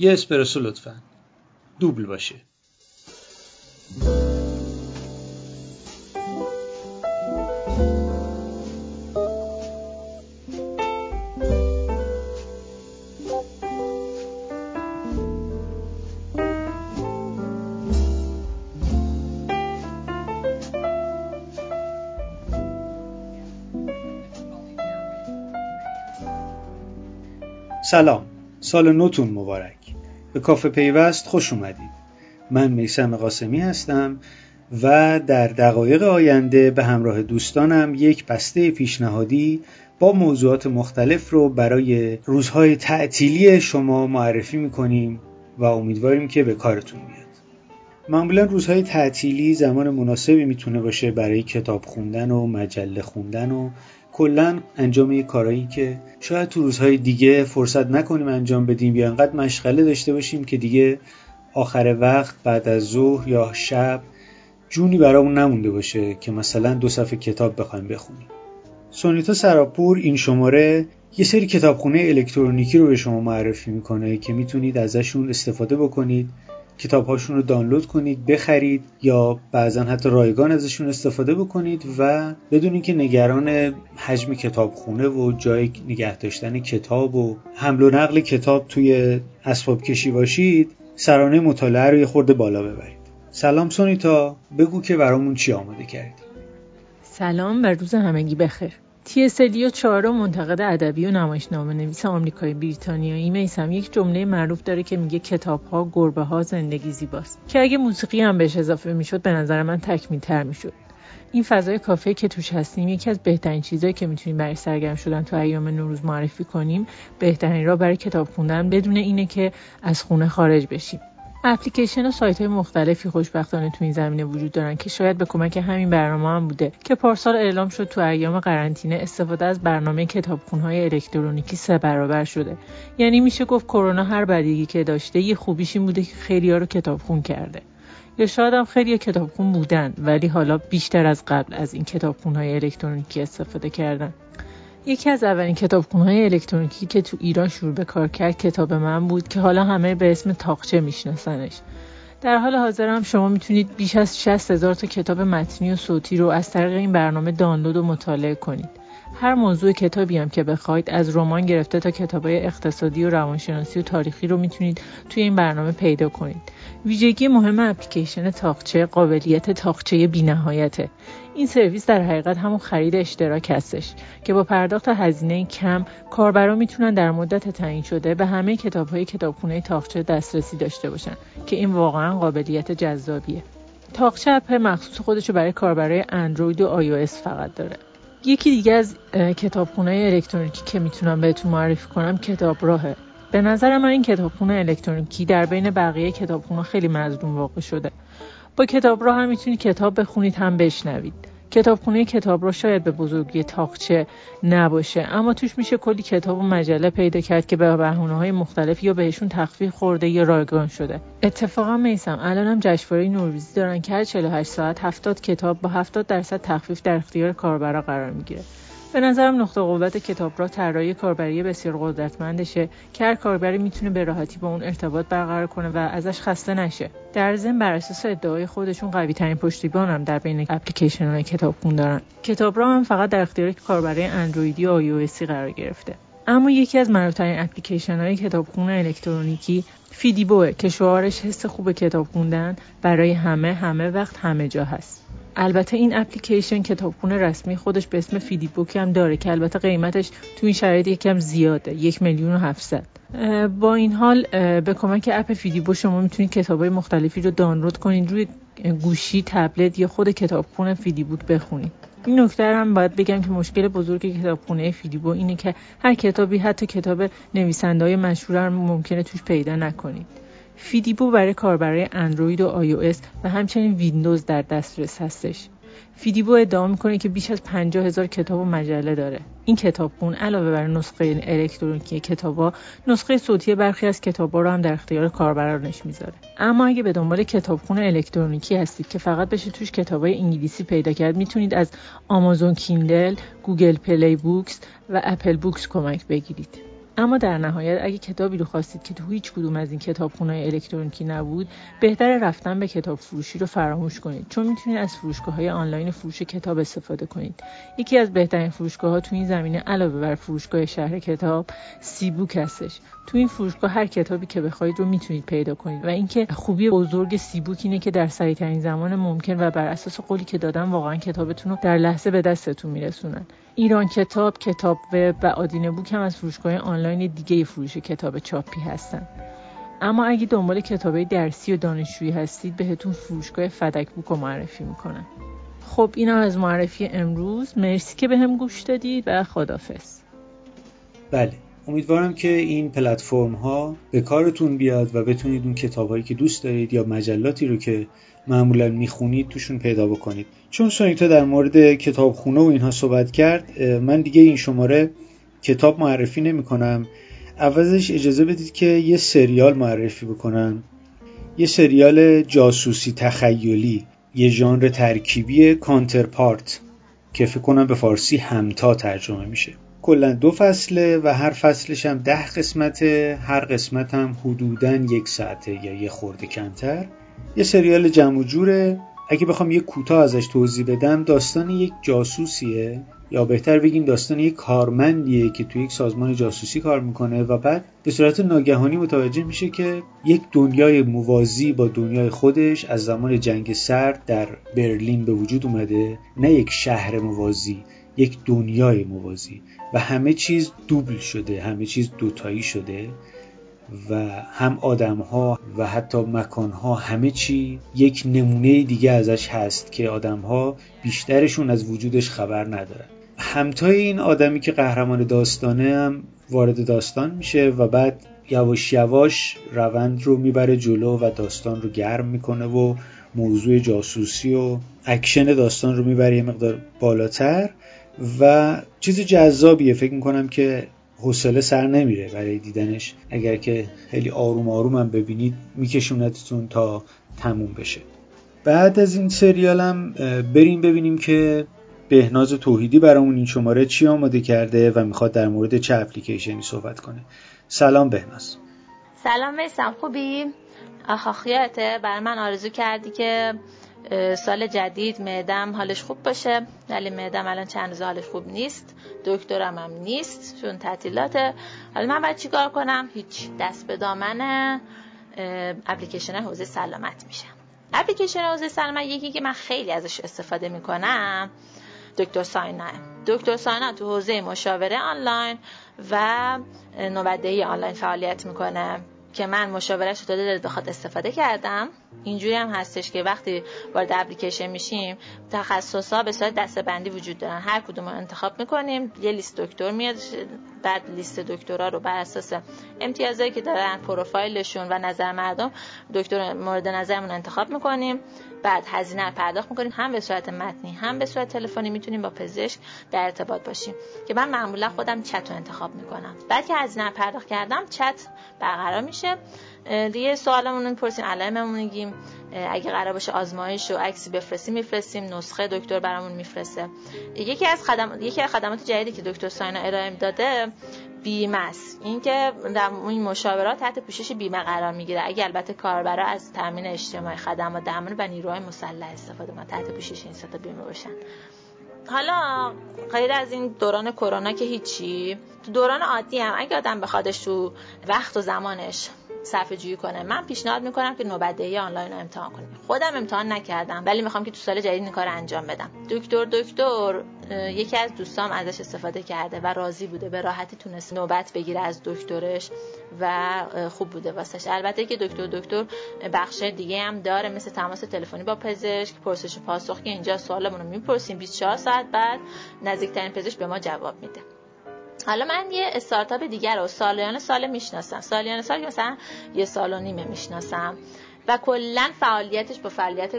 یه اسپرسو لطفا. دوبل باشه. سلام. سال نوتون مبارک. به کافه پیوست خوش اومدید. من میسم قاسمی هستم و در دقایق آینده به همراه دوستانم یک بسته پیشنهادی با موضوعات مختلف رو برای روزهای تعطیلی شما معرفی می‌کنیم و امیدواریم که به کارتون بیاد. معمولا روزهای تعطیلی زمان مناسبی می‌تونه باشه برای کتاب خوندن و مجله خوندن و کلا انجام یه کارایی که شاید تو روزهای دیگه فرصت نکنیم انجام بدیم یا انقدر مشغله داشته باشیم که دیگه آخر وقت بعد از ظهر یا شب جونی برامون نمونده باشه که مثلا دو صفحه کتاب بخوایم بخونیم. سونیتا سراپور این شماره یه سری کتابخونه الکترونیکی رو به شما معرفی می‌کنه که می‌تونید ازشون استفاده بکنید کتاب هاشون رو دانلود کنید بخرید یا بعضا حتی رایگان ازشون استفاده بکنید و بدون اینکه نگران حجم کتابخونه و جای نگه داشتن کتاب و حمل و نقل کتاب توی اسباب کشی باشید سرانه مطالعه رو یه خورده بالا ببرید. سلام سونیتا بگو که برامون چی آماده کردی. سلام و روز همگی بخیر. تی سلیو چهارم منتقد ادبی و نمایشنامه نویس آمریکایی بریتانیایی میسم یک جمله معروف داره که میگه کتاب ها گربه ها زندگی زیباست. که اگه موسیقی هم بهش اضافه می‌شد به نظر من تکمیل تر می‌شد. این فضای کافه که توش هستیم یکی از بهترین چیزهایی که می‌تونیم برای سرگرم شدن تو ایام نوروز معرفی کنیم بهترین راه برای کتاب خوندن بدون اینه که از خونه خارج بشیم. اپلیکیشن و سایت های مختلفی خوشبختانه تو این زمینه وجود دارن که شاید به کمک همین برنامه هم بوده که پارسال اعلام شد تو ایام قرنطینه استفاده از برنامه های الکترونیکی سه برابر شده. یعنی میشه گفت کرونا هر بدیگی که داشته یه خوبیش این بوده که خیلی ها رو کتابخون کرده. یا شاید هم خیلی کتابخون بودن ولی حالا بیشتر از قبل از این های الکترونیکی استفاده کردن. یکی از اولین های الکترونیکی که تو ایران شروع به کار کرد کتاب من بود که حالا همه به اسم تاقچه میشناسنش. در حال حاضر هم شما می‌تونید بیش از 60 هزار تا کتاب متنی و صوتی رو از طریق این برنامه دانلود و مطالعه کنید. هر موضوع کتابی هم که بخواید از رمان گرفته تا کتابای اقتصادی و روانشناسی و تاریخی رو می‌تونید توی این برنامه پیدا کنید. ویژگی مهم اپلیکیشن تاقچه قابلیت تاقچه بینهایته. این سرویس در حقیقت همون خرید اشتراک هستش که با پرداخت هزینه کم کاربرا می‌تونن در مدت تعیین شده به همه کتابهای کتابخونه تاقچه دسترسی داشته باشن که این واقعا قابلیت جذابیه. تاقچه اپ مخصوص خودش برای کاربرای اندروید و آی فقط داره. یکی دیگه از کتابخونه الکترونیکی که می‌تونم بهتون معرفی کنم کتاب راهه. به نظر من این کتابخونه الکترونیکی در بین بقیه کتابخونه خیلی مظلوم واقع شده. با کتاب را هم می‌تونید کتاب بخونید هم بشنوید. کتابخونه کتاب را شاید به بزرگی تاقچه نباشه. اما توش میشه کلی کتاب و مجله پیدا کرد که به بهونه های مختلف یا بهشون تخفیف خورده یا رایگان شده. اتفاقا میسم الانم جشنواره نوروزی دارن که هر 48 ساعت 70 کتاب با 70 درصد تخفیف در اختیار کاربرا قرار می‌گیره. به نظرم نقطه قوت کتاب را طراحی کاربری بسیار قدرتمندشه. که هر کاربری می‌تونه به راحتی با اون ارتباط برقرار کنه و ازش خسته نشه. در ضمن بر اساس ادعای خودشون قوی ترین پشتیبان هم در بین اپلیکیشن های کتابخون دارن. کتاب را هم فقط در اختیار کاربری اندرویدی و آی قرار گرفته. اما یکی از معروفترین اپلیکیشن های کتابخون الکترونیکی فیدیبوه که شعارش حس خوب کتاب خوندن برای همه همه وقت همه جا هست. البته این اپلیکیشن کتابخونه رسمی خودش به اسم فیدی بوک هم داره که البته قیمتش تو این شرایط یکم زیاده یک میلیون و هفتصد. با این حال به کمک اپ فیدیبو شما می‌تونید کتابای مختلفی رو دانلود کنید روی گوشی تبلت یا خود کتابخونه فیدی بوک بخونید. این نکته هم باید بگم که مشکل بزرگ کتابخونه فیدیبو اینه که هر کتابی حتی کتاب نویسنده های مشهور هم ممکنه توش پیدا نکنید. فیدیبو برای کاربرای اندروید و آی و همچنین ویندوز در دسترس هستش. فیدیبو ادعا می‌کنه که بیش از 50 هزار کتاب و مجله داره. این کتابخون علاوه بر نسخه الکترونیکی کتابا، نسخه صوتی برخی از کتابا رو هم در اختیار کاربرانش می‌ذاره. اما اگه به دنبال کتابخون الکترونیکی هستید که فقط بشه توش کتابای انگلیسی پیدا کرد، می‌تونید از Amazon Kindle، Google Play Books و Apple Books کمک بگیرید. اما در نهایت اگه کتابی رو خواستید که تو هیچ کدوم از این کتابخونه الکترونیکی نبود بهتر رفتن به کتاب فروشی رو فراموش کنید. چون می‌تونید از فروشگاه های آنلاین فروش کتاب استفاده کنید. یکی از بهترین فروشگاه ها تو این زمینه علاوه بر فروشگاه شهر کتاب سی بوک هستش. تو این فروشگاه هر کتابی که بخواید رو می‌تونید پیدا کنید. و اینکه خوبی بزرگ سی بوک اینه که در سریع ترین زمان ممکن و بر اساس قولی که دادن واقعا کتابتون رو در لحظه به دستتون میرسونن. ایران کتاب کتاب وب و آدینه بوک هم از فروشگاه آنلاین دیگه فروش کتاب چاپی هستن. اما اگه دنبال کتابه درسی و دانشجویی هستید بهتون فروشگاه فدک بوک رو معرفی می‌کنم خب اینا از معرفی امروز. مرسی که به هم گوش دادید و خدافز بله. امیدوارم که این پلتفرم ها به کارتون بیاد و بتونید اون کتابهایی که دوست دارید یا مجلاتی رو که معمولا می‌خونید توشون پیدا بکنید. چون سونیتا در مورد کتابخونه و اینها صحبت کرد من دیگه این شماره کتاب معرفی نمی کنم عوضش اجازه بدید که یه سریال معرفی بکنم. یه سریال جاسوسی تخیلی یه ژانر ترکیبی کانترپارت که فکر کنم به فارسی همتا ترجمه میشه. کلا دو فصله و هر فصلش هم ده قسمته. هر قسمت هم حدودا یک ساعته یا یه خورده کمتر. یه سریال جمع جوره. اگه بخوام یه کوتاه ازش توضیح بدم داستان یک جاسوسیه. یا بهتر بگیم داستان یک کارمندیه که توی یک سازمان جاسوسی کار می‌کنه و بعد به صورت ناگهانی متوجه میشه که یک دنیای موازی با دنیای خودش از زمان جنگ سرد در برلین به وجود اومده. نه یک شهر موازی. یک دنیای موازی و همه چیز دوبل شده همه چیز دوتایی شده و هم آدم ها و حتی مکان ها همه چی یک نمونه دیگه ازش هست که آدم ها بیشترشون از وجودش خبر ندارن. همتای این آدمی که قهرمان داستانه هم وارد داستان میشه و بعد یواش یواش روند رو می‌بره جلو و داستان رو گرم می‌کنه و موضوع جاسوسی و اکشن داستان رو می‌بره یه مقدار بالاتر. و چیز جذابیه. فکر می‌کنم که حوصله سر نمیره برای دیدنش. اگر که خیلی آروم آروم هم ببینید میکشونتتون تا تموم بشه. بعد از این سریالم بریم ببینیم که بهناز توحیدی برامون این شماره چی آماده کرده و می‌خواد در مورد چه اپلیکیشنی صحبت کنه. سلام بهناز. سلام میسم خوبی؟ آخاخیاته برای من آرزو کردی که سال جدید معدم حالش خوب باشه ولی معدم الان چند روز حالش خوب نیست. دکترم هم نیست چون تعطیلاته. حالا من باید چیکار کنم؟ هیچ دست به دامن اپلیکیشن حوزه سلامت میشم. اپلیکیشن حوزه سلامت یکی که من خیلی ازش استفاده می‌کنم دکتر ساینا دکتر ساینا تو حوزه مشاوره آنلاین و نوبدهی آنلاین فعالیت می‌کنه که من مشاورش داده دلت بخواد استفاده کردم. اینجوری هم هستش که وقتی وارد اپلیکیشن میشیم تخصص به صورت دسته وجود دارن. هر کدوم رو انتخاب می‌کنیم یه لیست دکتر میاد بعد لیست دکترا رو بر اساس امتیازایی که دارن پروفایلشون و نظر مردم دکتر مورد نظرمون انتخاب می‌کنیم. بعد هزینه رو پرداخت می‌کنیم. هم به صورت متنی هم به صورت تلفنی می‌تونیم با پزشک در ارتباط باشیم. که من معمولا خودم چت رو انتخاب می‌کنم. بعد که هزینه پرداخت کردم چت برقرار میشه. دیگه سوالمون رو می‌پرسیم علائممون میگیم. اگه قرار باشه آزمایش و عکسی بفرستیم میفرستیم. نسخه دکتر برامون میفرسته. یکی از خدمات یکی از خدمات جدیدی که دکتر ساینا ارائه داده بیمه است اینکه در این مشاورات تحت پوشش بیمه قرار می‌گیره. اگه البته کاربرا از تامین اجتماعی خدمات درمان و نیروهای مسلح استفاده کنن تحت پوشش این ستا بیمه باشن. حالا غیر از این دوران کرونا که هیچی تو دوران عادی هم اگه آدم بخوادش تو وقت و زمانش صفحه جویی کنه. من پیشنهاد می‌کنم که نوبدهی آنلاین رو امتحان کنیم. خودم امتحان نکردم ولی می‌خوام که تو سال جدید این کار انجام بدم. دکتر دکتر یکی از دوستام ازش استفاده کرده و راضی بوده به راحتی تونست نوبت بگیره از دکترش و خوب بوده واسش. البته که دکتر دکتر بخش دیگه هم داره مثل تماس تلفنی با پزشک پرسش پاسخ که اینجا سوالمون رو می‌پرسیم 24 ساعت بعد نزدیکترین پزشک به ما جواب میده. حالا من یه استارتاپ دیگر رو سالیان سال می‌شناسم. سالیان سال مثلا یه سال و نیمه می‌شناسم و کلا فعالیتش با فعالیت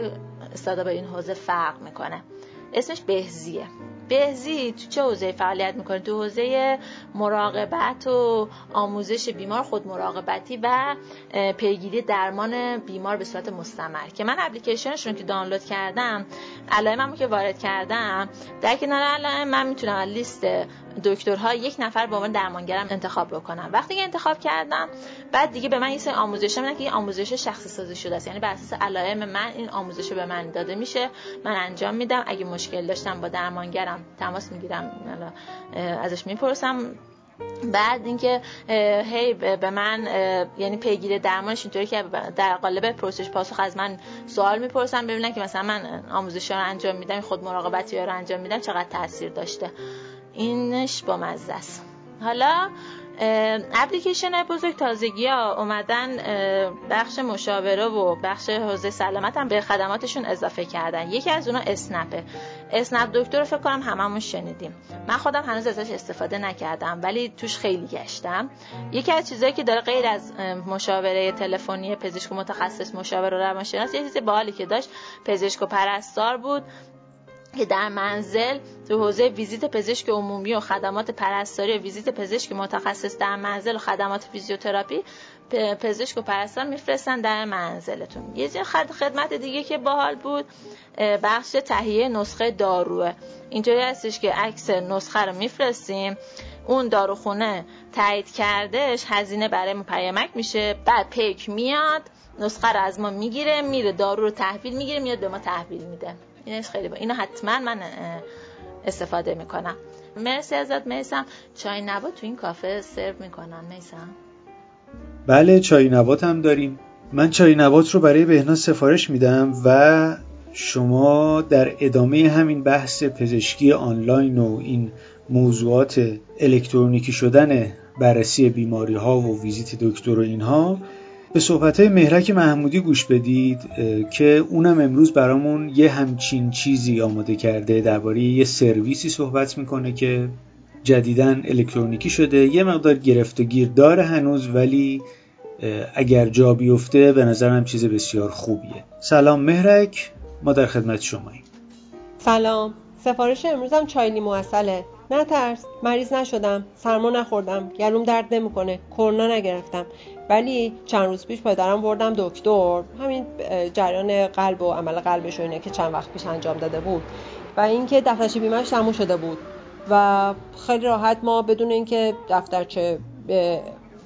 استارتاپ این حوزه فرق می‌کنه. اسمش بهزیه. بهزی تو چه حوزه فعالیت می‌کنه؟ تو حوزه مراقبت و آموزش بیمار خود مراقبتی و پیگیری درمان بیمار به صورت مستمر. که من اپلیکیشنشون که دانلود کردم علائممو که وارد کردم در کنار علائم من می‌تونم لیست دکترها یک نفر به عنوان درمانگرم انتخاب بکنم وقتی که انتخاب کردم بعد دیگه به من یه سری آموزش میدن که این آموزش شخصی سازی شده است. یعنی بر اساس علائم من این آموزش به من داده میشه. من انجام میدم. اگه مشکل داشتم با درمانگرم تماس می‌گیرم. ازش می‌پرسم. بعد اینکه هی به من یعنی پیگیر درمانش اینطوری که در قالب پرسش پاسخ از من سوال می‌پرسن ببینن که مثلا من آموزش رو انجام میدم خود مراقبتی رو انجام میدم چقدر تاثیر داشته. اینش با مزه است. حالا اپلیکیشن بزرگ تازگی ها اومدن بخش مشاوره و بخش حوزه سلامت هم به خدماتشون اضافه کردن. یکی از اونا اسنپه اسنپ دکتر رو فکر کنم هممون شنیدیم. من خودم هنوز ازش استفاده نکردم ولی توش خیلی گشتم. یکی از چیزهایی که داره غیر از مشاوره تلفنی پزشک متخصص مشاوره روانشناس یه چیز باحالی که داشت پزشک و پرستار بود. که در منزل تو حوزه ویزیت پزشک عمومی و خدمات پرستاری و ویزیت پزشک متخصص در منزل و خدمات فیزیوتراپی پزشک و پرستار میفرستن در منزلتون. یه خدمت دیگه که باحال بود بخش تهیه نسخه داروه. اینطوری هستش که عکس نسخه رو میفرستیم اون داروخونه تایید کردهش هزینه برای پیامک میشه بعد پیک میاد نسخه رو از ما می‌گیره میره دارو رو تحویل می‌گیره میاد به ما تحویل میده. اینش خیلی با اینو حتما من استفاده می‌کنم. مرسی ازت میسم. چای نبات تو این کافه سرو می‌کنن میسم. بله چای نبات هم داریم. من چای نبات رو برای بهناز سفارش میدم و شما در ادامه همین بحث پزشکی آنلاین و این موضوعات الکترونیکی شدن بررسی بیماری ها و ویزیت دکتر و اینها به صحبت مهرک محمودی گوش بدید که اونم امروز برامون یه همچین چیزی آماده کرده درباره یه سرویسی صحبت می‌کنه که جدیدن الکترونیکی شده. یه مقدار گرفت و گیر داره هنوز ولی اگر جا بیفته به نظرم چیز بسیار خوبیه. سلام مهرک ما در خدمت شماییم. سلام. سفارش امروزم چای لیمو نه ترس مریض نشدم. سرما نخوردم. گلوم درد نمی‌کنه. کرونا نگرفتم. ولی چند روز پیش پدرم بردم دکتر. همین جریان قلب و عمل قلبش و اینه که چند وقت پیش انجام داده بود. و اینکه دفترچه بیمهش تموم شده بود. و خیلی راحت ما بدون اینکه دفترچه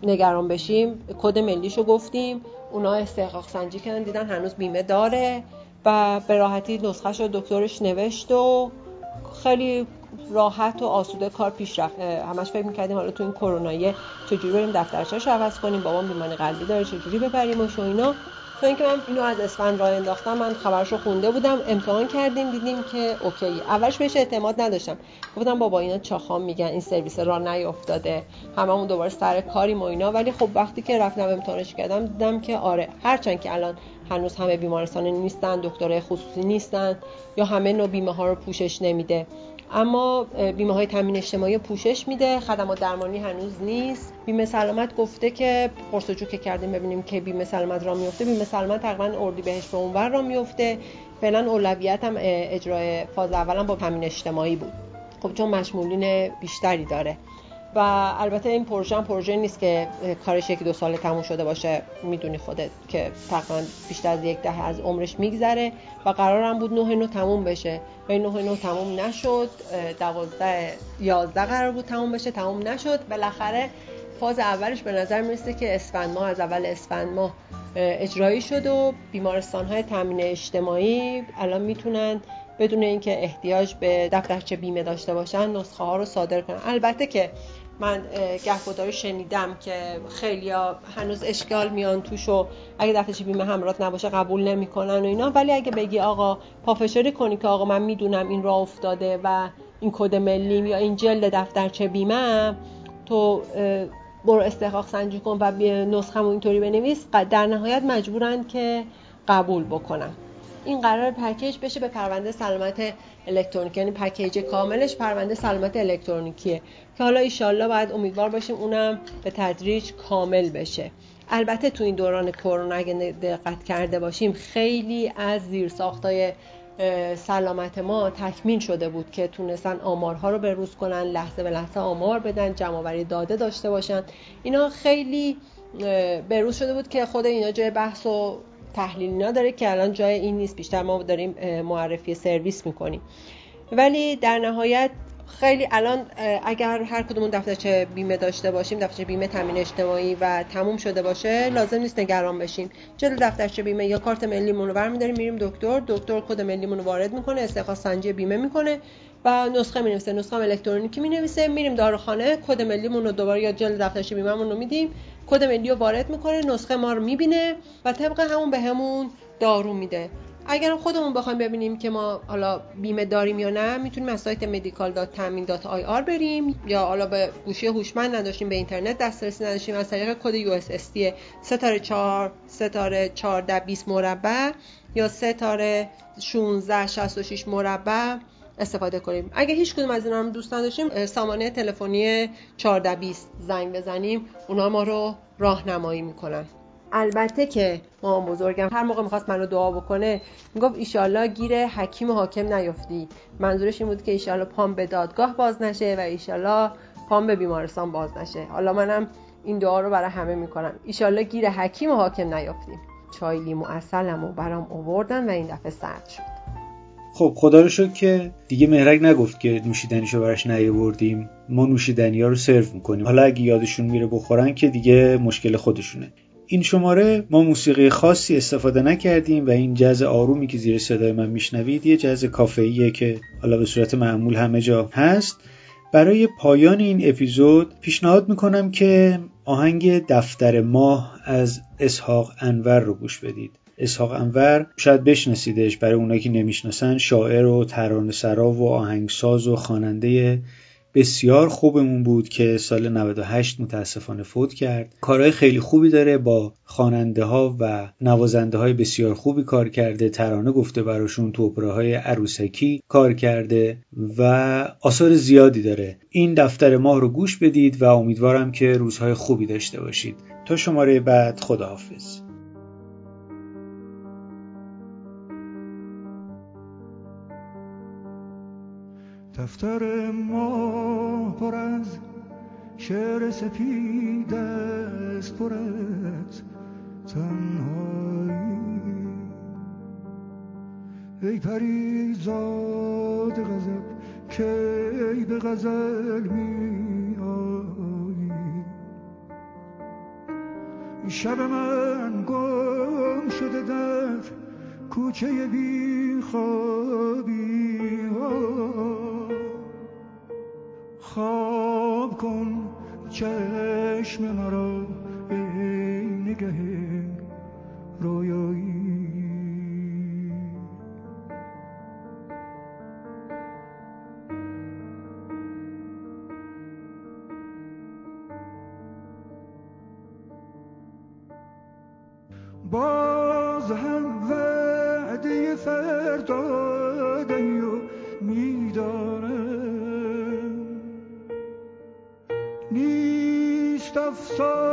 نگران بشیم کد ملیشو گفتیم. اونا استحقاق سنجی کردن دیدن هنوز بیمه داره. و به راحتی نسخهش رو دکترش نوشت و خیلی راحت و آسوده کار پیش رفت. همش فکر می‌کردیم حالا تو این کرونایه چجوری بریم دفترچه‌ش عوض کنیم بابام بیماری قلبی داره چجوری ببریمش و اینا. تا اینکه من اینو از اسفند راه انداختم من خبرش رو خونده بودم امتحان کردیم دیدیم که اوکی. اولش بهش اعتماد نداشتم. گفتم بابا اینا چاخام میگن این سرویس راه نیافتاده هممون دوباره سر کاریم و اینا. ولی خب وقتی که رفتم امتحانش کردم دیدم که آره هرچند که الان هنوز همه بیمارستان نیستن دکترای خصوصی نیستن یا همه نوع بیمه ها رو پوشش نمیده. اما بیمه های تامین اجتماعی پوشش میده. خدمات درمانی هنوز نیست. بیمه سلامت گفته که پرسجو که کردیم ببینیم که بیمه سلامت را میفته بیمه سلامت تقریبا اردی بهش به اونور را میفته فعلا اولویت هم اجرای فاز اولم با تامین اجتماعی بود. خب چون مشمولین بیشتری داره. و البته این پروژه هم پروژه نیست که کارش یکی دو سال تموم شده باشه. می‌دونی خودت که تقریبا بیشتر از یک ده از عمرش میگذره و قرارم بود نه نو تموم بشه. و این نه نو تموم نشد. دوازده یازده قرار بود تموم بشه. تموم نشد. بالاخره فاز اولش به نظر می‌رسه که اسفند ماه از اول اسفند ماه اجرایی شد و بیمارستان های تامین اجتماعی الان می‌تونن بدون اینکه احتیاج به دفترچه بیمه داشته باشن نسخه ها رو صادر کنن. البته که من گهگداری شنیدم که خیلی هنوز اشکال میان توش و اگه دفترچه بیمه همراه نباشه قبول نمی‌کنن و اینا. ولی اگه بگی آقا پافشاری کنی که آقا من می‌دونم این راه افتاده و این کد ملیم یا این جلد دفترچه بیمه تو برو استحقاق سنجی کن و نسخه اینطوری بنویس. در نهایت مجبورن که قبول بکنن. این قرار پکیج بشه به پرونده سلامت الکترونیکی یعنی پکیج کاملش پرونده سلامت الکترونیکیه. که حالا ایشالله باید امیدوار باشیم اونم به تدریج کامل بشه. البته تو این دوران کرونا اگه دقت کرده باشیم خیلی از زیرساختای سلامت ما تکمیل شده بود که تونستن آمارها رو بروز کنن لحظه به لحظه آمار بدن جمعآوری داده داشته باشن. اینا خیلی بروز شده بود که خود اینا جای بحث و تحلیل داره که الان جای این نیست بیشتر ما داریم معرفی سرویس می‌کنیم. ولی در نهایت خیلی الان اگر هر کدومون دفترچه بیمه داشته باشیم دفترچه بیمه تامین اجتماعی و تموم شده باشه لازم نیست نگران بشیم. جلو دفترچه بیمه یا کارت ملیمون رو برمی‌داریم میریم دکتر دکتر کد ملیمون رو وارد می‌کنه استخلاص سنجی بیمه می‌کنه و نسخه می نویسه نسخه الکترونیکی می نویسه میریم داروخانه کد ملیمون رو دوباره یا جلد دفترچه بیمهمون رو میدیم. کد ملی رو وارد می‌کنه نسخه ما رو می‌بینه و طبق همون به همون دارو میده. اگر خودمون بخوایم ببینیم که ما حالا بیمه داریم یا نه می‌تونیم از سایت medical dot تامین dot IR بریم یا حالا به گوشی هوشمند نداشتیم به اینترنت دسترسی نداشتیم از طریق کد USSD ستاره 4 ستاره 14 20 مربع یا ستاره 16 66 مربع استفاده کنیم. اگه هیچ کدوم از اینا رو دوست نداشتیم سامانه تلفنی 1420 زنگ بزنیم. اونا ما رو راهنمایی می‌کنن. البته که ما بزرگم هر موقع می‌خواست منو دعا بکنه می‌گفت ایشالله گیر حکیم و حاکم نیفتی. منظورش این بود که ایشالله پام به دادگاه باز نشه و ایشالله پام به بیمارستان باز نشه. حالا منم این دعا رو برای همه می‌کنم. ایشالله گیر حکیم و حاکم نیفتیم چای لیمو اصلم و برام اووردن و این دفعه سرد شد. خب خدا رو شکر که دیگه مهرک نگفت که نوشیدنیشو براش نیاوردیم. ما نوشیدنی ها رو سرو می‌کنیم. حالا اگه یادشون میره بخورن که دیگه مشکل خودشونه. این شماره ما موسیقی خاصی استفاده نکردیم و این جز آرومی که زیر صدای من میشنوید یه جز کافه‌ایه که حالا به صورت معمول همه جا هست. برای پایان این اپیزود پیشنهاد می‌کنم که آهنگ دفتر ماه از اسحاق انور رو گوش بدید. اسحاق انور شاید بشناسیدش برای اونایی که نمی‌شناسن شاعر و ترانه سرا و آهنگساز و خواننده بسیار خوبمون بود که سال 98 متاسفانه فوت کرد. کارهای خیلی خوبی داره با خواننده ها و نوازنده های بسیار خوبی کار کرده. ترانه گفته براشون تو های عروسکی کار کرده و آثار زیادی داره. این دفتر ماه رو گوش بدید و امیدوارم که روزهای خوبی داشته باشید. تا شماره بعد خداحافظ. دفتر ما پر از شعر سپید است پر از تنهایی. ای پریزاد غزب که ای به غزل می آیی شب من گم شده در کوچه بی خوابی کن چشم مرا.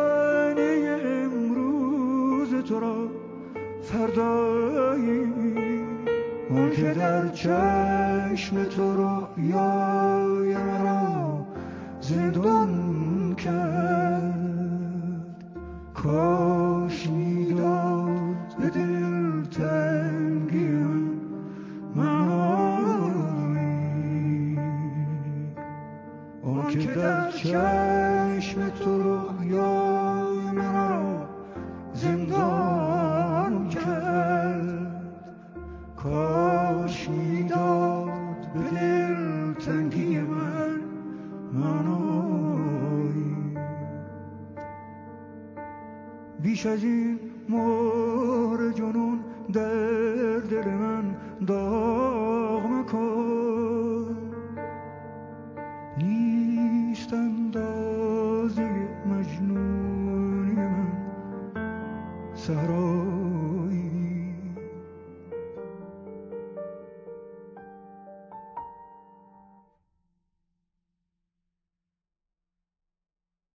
افسانه امروز تو را فردایی. اون که در چشم تو رویای مرا زندان کرد. کاش این مهر جنون در